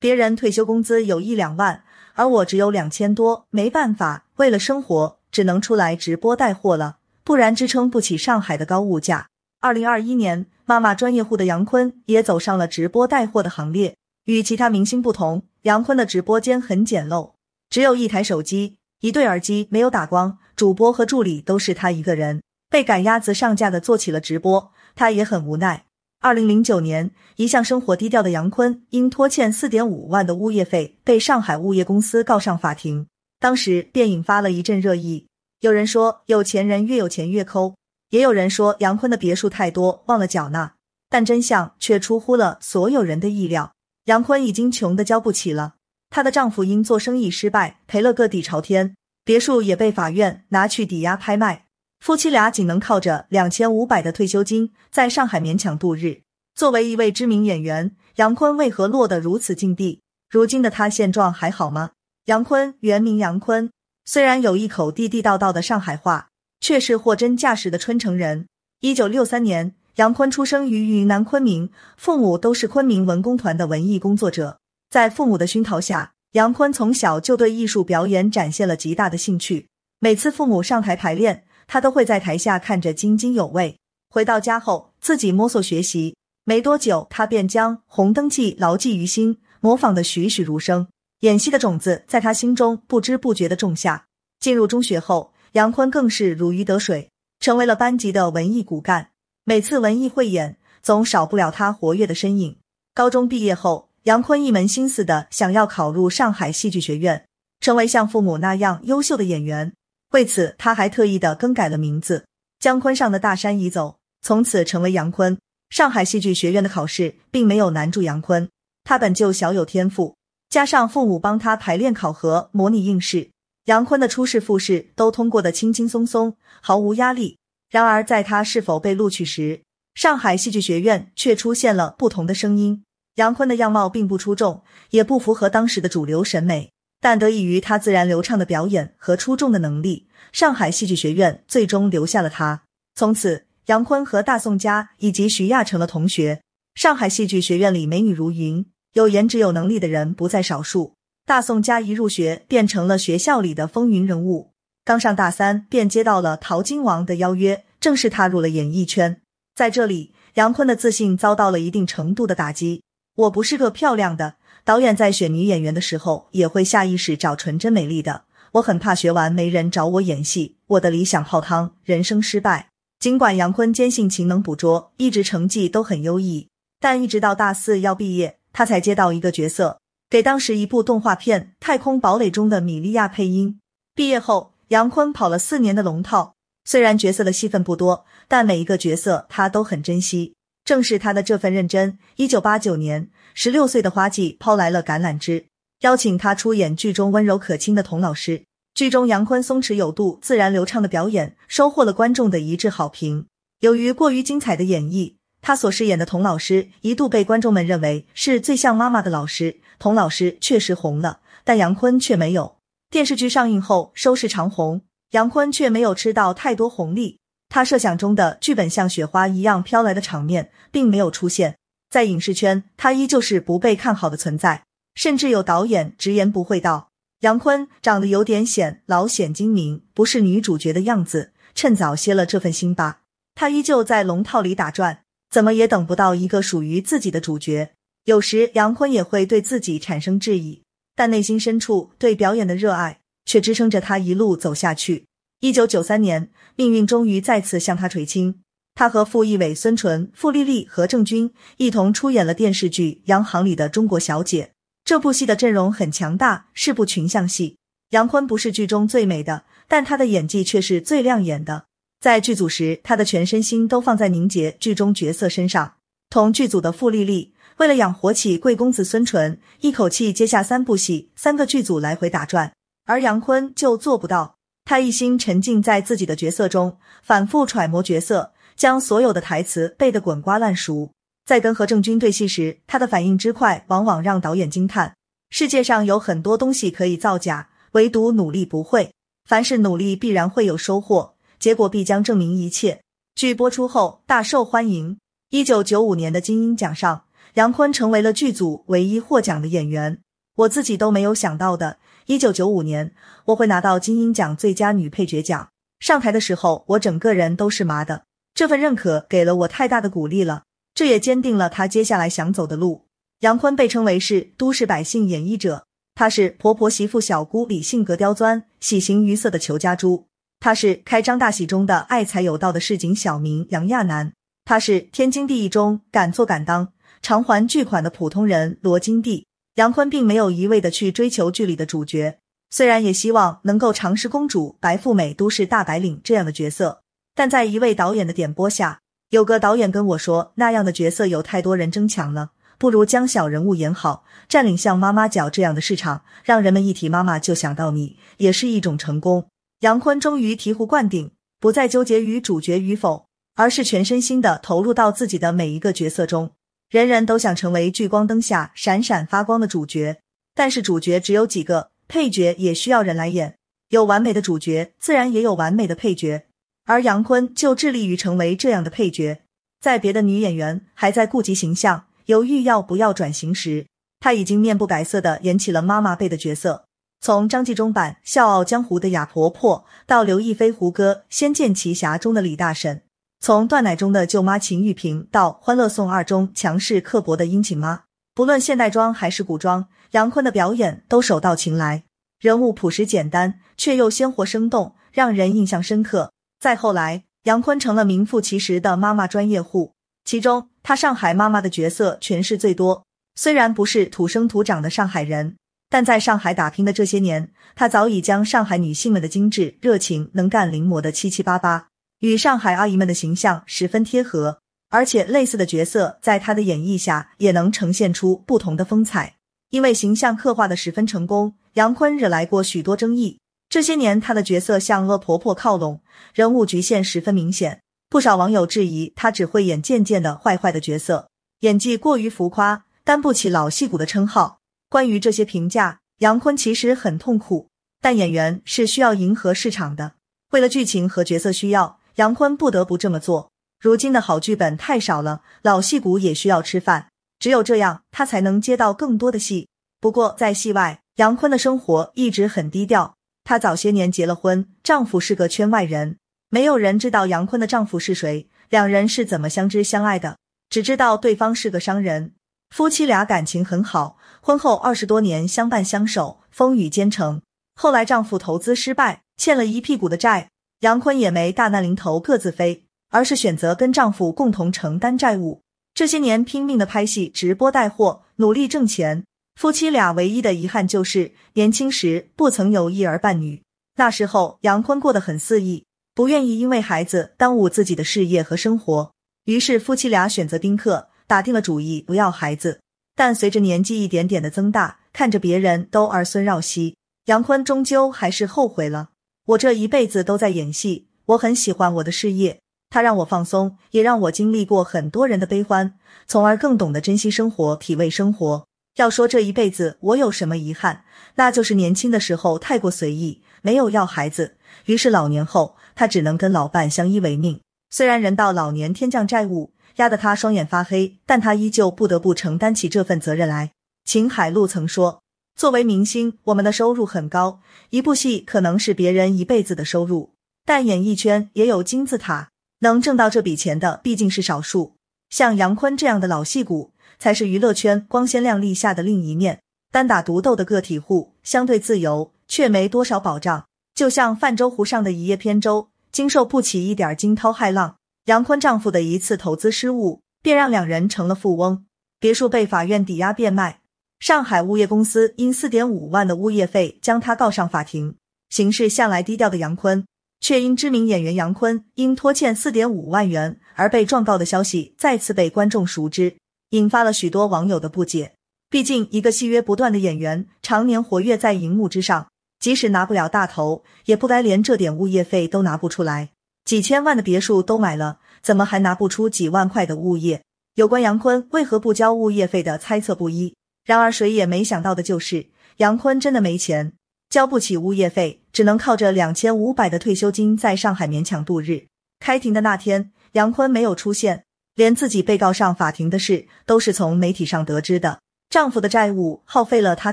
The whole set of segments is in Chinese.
别人退休工资有一两万，而我只有两千多，没办法，为了生活，只能出来直播带货了，不然支撑不起上海的高物价。二零二一年，妈妈专业户的杨坤也走上了直播带货的行列。与其他明星不同，杨坤的直播间很简陋，只有一台手机、一对耳机，没有打光，主播和助理都是他一个人。被赶鸭子上架的做起了直播，他也很无奈。二零零九年，一向生活低调的杨坤因拖欠四点五万的物业费，被上海物业公司告上法庭，当时便引发了一阵热议。有人说，有钱人越有钱越抠。也有人说杨坤的别墅太多，忘了缴纳，但真相却出乎了所有人的意料。杨坤已经穷得交不起了，她的丈夫因做生意失败赔了个底朝天，别墅也被法院拿去抵押拍卖，夫妻俩仅能靠着两千五百的退休金在上海勉强度日。作为一位知名演员，杨坤为何落得如此境地？如今的他现状还好吗？杨坤原名杨坤，虽然有一口地地道道的上海话。却是货真价实的春城人。一九六三年，杨坤出生于云南昆明，父母都是昆明文工团的文艺工作者。在父母的熏陶下，杨坤从小就对艺术表演展现了极大的兴趣。每次父母上台排练，他都会在台下看着津津有味。回到家后，自己摸索学习，没多久，他便将《红灯记》牢记于心，模仿的栩栩如生。演戏的种子在他心中不知不觉的种下。进入中学后。杨坤更是如鱼得水，成为了班级的文艺骨干。每次文艺汇演，总少不了他活跃的身影。高中毕业后，杨坤一门心思的想要考入上海戏剧学院，成为像父母那样优秀的演员。为此，他还特意的更改了名字，将坤上的大山移走，从此成为杨坤。上海戏剧学院的考试并没有难住杨坤，他本就小有天赋，加上父母帮他排练考核、模拟应试。杨坤的初试、复试都通过的轻轻松松，毫无压力。然而，在他是否被录取时，上海戏剧学院却出现了不同的声音。杨坤的样貌并不出众，也不符合当时的主流审美，但得益于他自然流畅的表演和出众的能力，上海戏剧学院最终留下了他。从此，杨坤和大宋佳以及徐亚成了同学。上海戏剧学院里美女如云，有颜值、有能力的人不在少数。大宋佳一入学便成了学校里的风云人物，刚上大三便接到了淘金王的邀约，正式踏入了演艺圈。在这里，杨坤的自信遭到了一定程度的打击。我不是个漂亮的，导演在选女演员的时候也会下意识找纯真美丽的。我很怕学完没人找我演戏，我的理想泡汤，人生失败。尽管杨坤坚信勤能捕捉，一直成绩都很优异，但一直到大四要毕业，他才接到一个角色。给当时一部动画片《太空堡垒》中的米莉亚配音。毕业后，杨坤跑了四年的龙套，虽然角色的戏份不多，但每一个角色他都很珍惜。正是他的这份认真，一九八九年，十六岁的花季抛来了橄榄枝，邀请他出演剧中温柔可亲的童老师。剧中杨坤松弛有度、自然流畅的表演，收获了观众的一致好评。由于过于精彩的演绎，他所饰演的童老师一度被观众们认为是最像妈妈的老师。童老师确实红了，但杨坤却没有。电视剧上映后收视长红，杨坤却没有吃到太多红利。他设想中的剧本像雪花一样飘来的场面并没有出现在影视圈，他依旧是不被看好的存在。甚至有导演直言不讳道：“杨坤长得有点显老显精明，不是女主角的样子。”趁早歇了这份心吧。他依旧在龙套里打转，怎么也等不到一个属于自己的主角。有时杨坤也会对自己产生质疑，但内心深处对表演的热爱却支撑着他一路走下去。一九九三年，命运终于再次向他垂青，他和傅艺伟、孙淳、傅丽丽、何正军一同出演了电视剧《洋行里的中国小姐》。这部戏的阵容很强大，是部群像戏。杨坤不是剧中最美的，但他的演技却是最亮眼的。在剧组时，他的全身心都放在凝结剧中角色身上，同剧组的傅丽丽。为了养活起贵公子孙淳，一口气接下三部戏，三个剧组来回打转，而杨坤就做不到。他一心沉浸在自己的角色中，反复揣摩角色，将所有的台词背得滚瓜烂熟。在跟何正军对戏时，他的反应之快，往往让导演惊叹。世界上有很多东西可以造假，唯独努力不会。凡是努力，必然会有收获，结果必将证明一切。剧播出后大受欢迎。一九九五年的金鹰奖上。杨坤成为了剧组唯一获奖的演员。我自己都没有想到的，一九九五年我会拿到金鹰奖最佳女配角奖。上台的时候，我整个人都是麻的。这份认可给了我太大的鼓励了，这也坚定了他接下来想走的路。杨坤被称为是都市百姓演绎者，他是婆婆媳妇小姑里性格刁钻、喜形于色的裘家珠，他是开张大喜中的爱财有道的市井小民杨亚楠，他是天经地义中敢做敢当、偿还巨款的普通人罗金娣。杨坤并没有一味的去追求剧里的主角，虽然也希望能够尝试公主、白富美、都市大白领这样的角色，但在一位导演的点拨下，有个导演跟我说，那样的角色有太多人争抢了，不如将小人物演好，占领像妈妈脚这样的市场，让人们一提妈妈就想到你，也是一种成功。杨坤终于醍醐灌顶，不再纠结于主角与否，而是全身心的投入到自己的每一个角色中。人人都想成为聚光灯下闪闪发光的主角，但是主角只有几个，配角也需要人来演。有完美的主角，自然也有完美的配角，而杨坤就致力于成为这样的配角。在别的女演员还在顾及形象、犹豫要不要转型时，他已经面不改色的演起了妈妈辈的角色。从张纪中版《笑傲江湖》的哑婆婆，到刘亦菲胡歌《仙剑奇侠》中的李大婶。从断奶中的舅妈秦玉萍到《欢乐颂二》中强势刻薄的殷勤妈，不论现代装还是古装，杨坤的表演都手到擒来，人物朴实简单却又鲜活生动，让人印象深刻。再后来，杨坤成了名副其实的妈妈专业户，其中他上海妈妈的角色诠释最多。虽然不是土生土长的上海人，但在上海打拼的这些年，他早已将上海女性们的精致、热情、能干临摹的七七八八。与上海阿姨们的形象十分贴合，而且类似的角色在他的演绎下也能呈现出不同的风采。因为形象刻画的十分成功，杨坤惹来过许多争议。这些年，他的角色向恶婆婆靠拢，人物局限十分明显。不少网友质疑他只会演渐渐的坏坏的角色，演技过于浮夸，担不起老戏骨的称号。关于这些评价，杨坤其实很痛苦。但演员是需要迎合市场的，为了剧情和角色需要。杨坤不得不这么做。如今的好剧本太少了，老戏骨也需要吃饭，只有这样，他才能接到更多的戏。不过在戏外，杨坤的生活一直很低调。她早些年结了婚，丈夫是个圈外人，没有人知道杨坤的丈夫是谁，两人是怎么相知相爱的，只知道对方是个商人。夫妻俩感情很好，婚后二十多年相伴相守，风雨兼程。后来丈夫投资失败，欠了一屁股的债。杨坤也没大难临头各自飞，而是选择跟丈夫共同承担债务。这些年拼命的拍戏、直播带货，努力挣钱。夫妻俩唯一的遗憾就是年轻时不曾有一儿半女。那时候杨坤过得很肆意，不愿意因为孩子耽误自己的事业和生活。于是夫妻俩选择丁克，打定了主意不要孩子。但随着年纪一点点的增大，看着别人都儿孙绕膝，杨坤终究还是后悔了。我这一辈子都在演戏，我很喜欢我的事业，它让我放松，也让我经历过很多人的悲欢，从而更懂得珍惜生活，体味生活。要说这一辈子我有什么遗憾，那就是年轻的时候太过随意，没有要孩子，于是老年后他只能跟老伴相依为命。虽然人到老年天降债务，压得他双眼发黑，但他依旧不得不承担起这份责任来。秦海璐曾说。作为明星，我们的收入很高，一部戏可能是别人一辈子的收入。但演艺圈也有金字塔，能挣到这笔钱的毕竟是少数。像杨坤这样的老戏骨，才是娱乐圈光鲜亮丽下的另一面。单打独斗的个体户，相对自由，却没多少保障。就像泛舟湖上的一叶扁舟，经受不起一点惊涛骇浪。杨坤丈夫的一次投资失误，便让两人成了富翁，别墅被法院抵押变卖。上海物业公司因四点五万的物业费将他告上法庭。行事向来低调的杨坤，却因知名演员杨坤因拖欠四点五万元而被状告的消息再次被观众熟知，引发了许多网友的不解。毕竟，一个戏约不断的演员，常年活跃在荧幕之上，即使拿不了大头，也不该连这点物业费都拿不出来。几千万的别墅都买了，怎么还拿不出几万块的物业？有关杨坤为何不交物业费的猜测不一。然而，谁也没想到的就是，杨坤真的没钱，交不起物业费，只能靠着两千五百的退休金在上海勉强度日。开庭的那天，杨坤没有出现，连自己被告上法庭的事都是从媒体上得知的。丈夫的债务耗费了她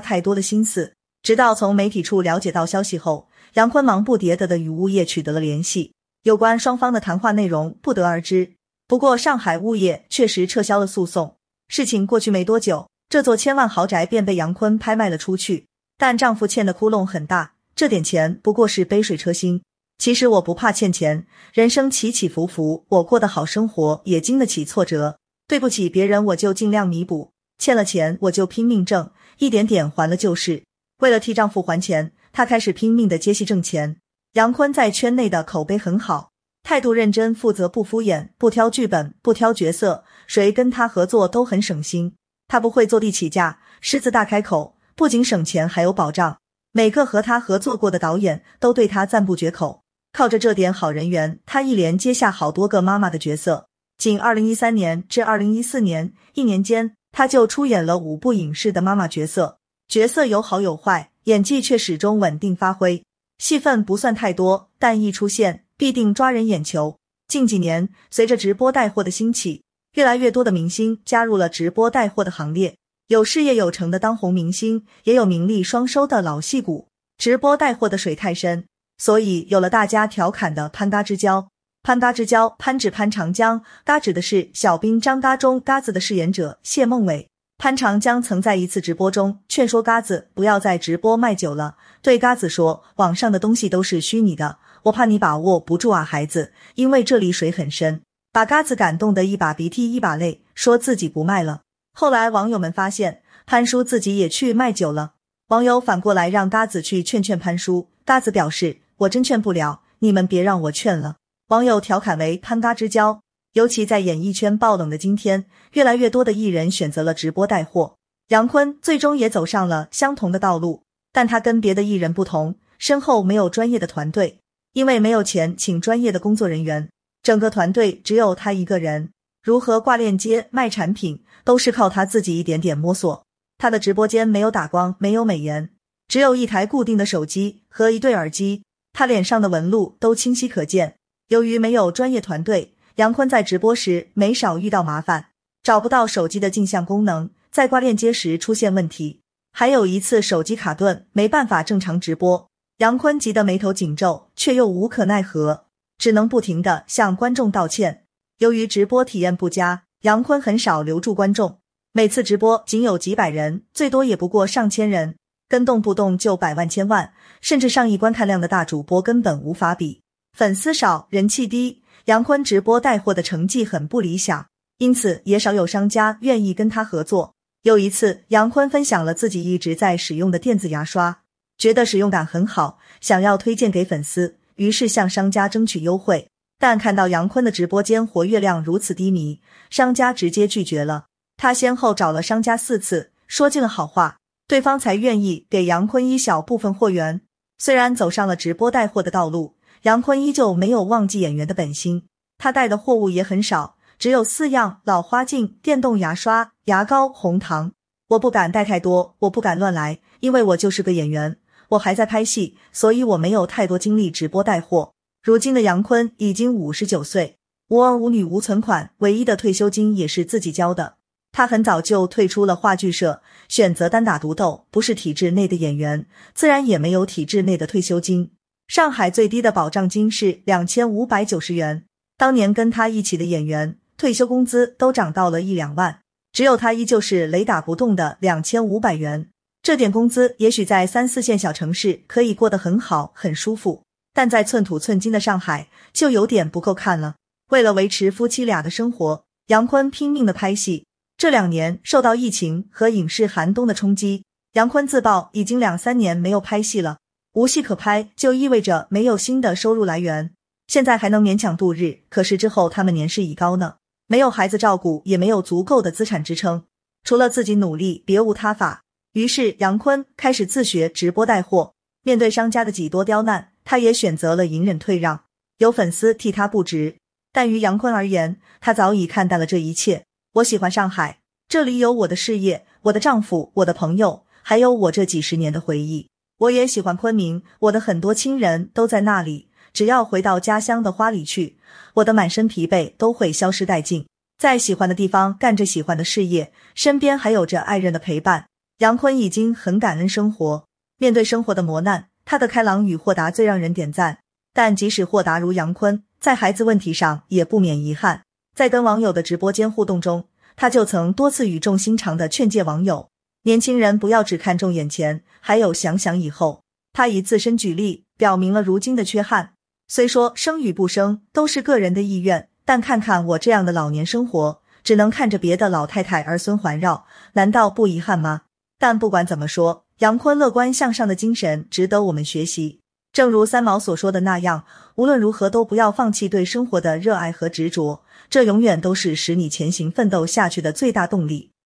太多的心思，直到从媒体处了解到消息后，杨坤忙不迭地的与物业取得了联系，有关双方的谈话内容不得而知。不过，上海物业确实撤销了诉讼。事情过去没多久，这座千万豪宅便被杨坤拍卖了出去。但丈夫欠的窟窿很大，这点钱不过是杯水车薪。其实我不怕欠钱，人生起起伏伏，我过得好生活也经得起挫折。对不起别人，我就尽量弥补；欠了钱，我就拼命挣，一点点还了就是。为了替丈夫还钱，她开始拼命的接戏挣钱。杨坤在圈内的口碑很好，态度认真负责，不敷衍，不挑剧本，不挑角色，谁跟他合作都很省心。他不会坐地起价，狮子大开口。不仅省钱，还有保障。每个和他合作过的导演都对他赞不绝口。靠着这点好人缘，他一连接下好多个妈妈的角色。仅二零一三年至二零一四年一年间，他就出演了五部影视的妈妈角色，角色有好有坏，演技却始终稳定发挥。戏份不算太多，但一出现必定抓人眼球。近几年，随着直播带货的兴起，越来越多的明星加入了直播带货的行列。有事业有成的当红明星，也有名利双收的老戏骨。直播带货的水太深，所以有了大家调侃的“潘嘎之交”。潘嘎之交，潘指潘长江，嘎指的是小兵张嘎中嘎子的饰演者谢孟伟。潘长江曾在一次直播中劝说嘎子不要再直播卖酒了，对嘎子说：“网上的东西都是虚拟的，我怕你把握不住啊，孩子，因为这里水很深。”把嘎子感动得一把鼻涕一把泪，说自己不卖了。后来网友们发现潘叔自己也去卖酒了，网友反过来让嘎子去劝劝潘叔，嘎子表示我真劝不了，你们别让我劝了。网友调侃为潘嘎之交。尤其在演艺圈爆冷的今天，越来越多的艺人选择了直播带货，杨坤最终也走上了相同的道路，但他跟别的艺人不同，身后没有专业的团队，因为没有钱请专业的工作人员，整个团队只有他一个人。如何挂链接卖产品，都是靠他自己一点点摸索。他的直播间没有打光，没有美颜，只有一台固定的手机和一对耳机。他脸上的纹路都清晰可见。由于没有专业团队，杨坤在直播时没少遇到麻烦，找不到手机的镜像功能，在挂链接时出现问题。还有一次手机卡顿，没办法正常直播。杨坤急得眉头紧皱，却又无可奈何，只能不停的向观众道歉。由于直播体验不佳，杨坤很少留住观众，每次直播仅有几百人，最多也不过上千人，跟动不动就百万、千万，甚至上亿观看量的大主播根本无法比。粉丝少，人气低，杨坤直播带货的成绩很不理想，因此也少有商家愿意跟他合作。有一次，杨坤分享了自己一直在使用的电子牙刷，觉得使用感很好，想要推荐给粉丝，于是向商家争取优惠。但看到杨坤的直播间活跃量如此低迷，商家直接拒绝了。他先后找了商家四次，说尽了好话，对方才愿意给杨坤一小部分货源。虽然走上了直播带货的道路，杨坤依旧没有忘记演员的本心。他带的货物也很少，只有四样：老花镜、电动牙刷、牙膏、红糖。我不敢带太多，我不敢乱来，因为我就是个演员，我还在拍戏，所以我没有太多精力直播带货。如今的杨坤已经五十九岁，无儿无女无存款，唯一的退休金也是自己交的。他很早就退出了话剧社，选择单打独斗，不是体制内的演员，自然也没有体制内的退休金。上海最低的保障金是两千五百九十元，当年跟他一起的演员退休工资都涨到了一两万，只有他依旧是雷打不动的两千五百元。这点工资也许在三四线小城市可以过得很好，很舒服。但在寸土寸金的上海，就有点不够看了。为了维持夫妻俩的生活，杨坤拼命的拍戏。这两年受到疫情和影视寒冬的冲击，杨坤自曝已经两三年没有拍戏了。无戏可拍，就意味着没有新的收入来源。现在还能勉强度日，可是之后他们年事已高呢，没有孩子照顾，也没有足够的资产支撑，除了自己努力，别无他法。于是杨坤开始自学直播带货。面对商家的几多刁难。他也选择了隐忍退让，有粉丝替他不值，但于杨坤而言，他早已看淡了这一切。我喜欢上海，这里有我的事业、我的丈夫、我的朋友，还有我这几十年的回忆。我也喜欢昆明，我的很多亲人都在那里。只要回到家乡的花里去，我的满身疲惫都会消失殆尽。在喜欢的地方干着喜欢的事业，身边还有着爱人的陪伴。杨坤已经很感恩生活，面对生活的磨难，他的开朗与豁达最让人点赞。但即使豁达如杨坤，在孩子问题上也不免遗憾。在跟网友的直播间互动中，他就曾多次语重心长的劝诫网友：年轻人不要只看重眼前，还有想想以后。他以自身举例，表明了如今的缺憾。虽说生与不生都是个人的意愿，但看看我这样的老年生活，只能看着别的老太太儿孙环绕，难道不遗憾吗？但不管怎么说，杨坤乐观向上的精神值得我们学习。正如三毛所说的那样，无论如何都不要放弃对生活的热爱和执着，这永远都是使你前行奋斗下去的最大动力。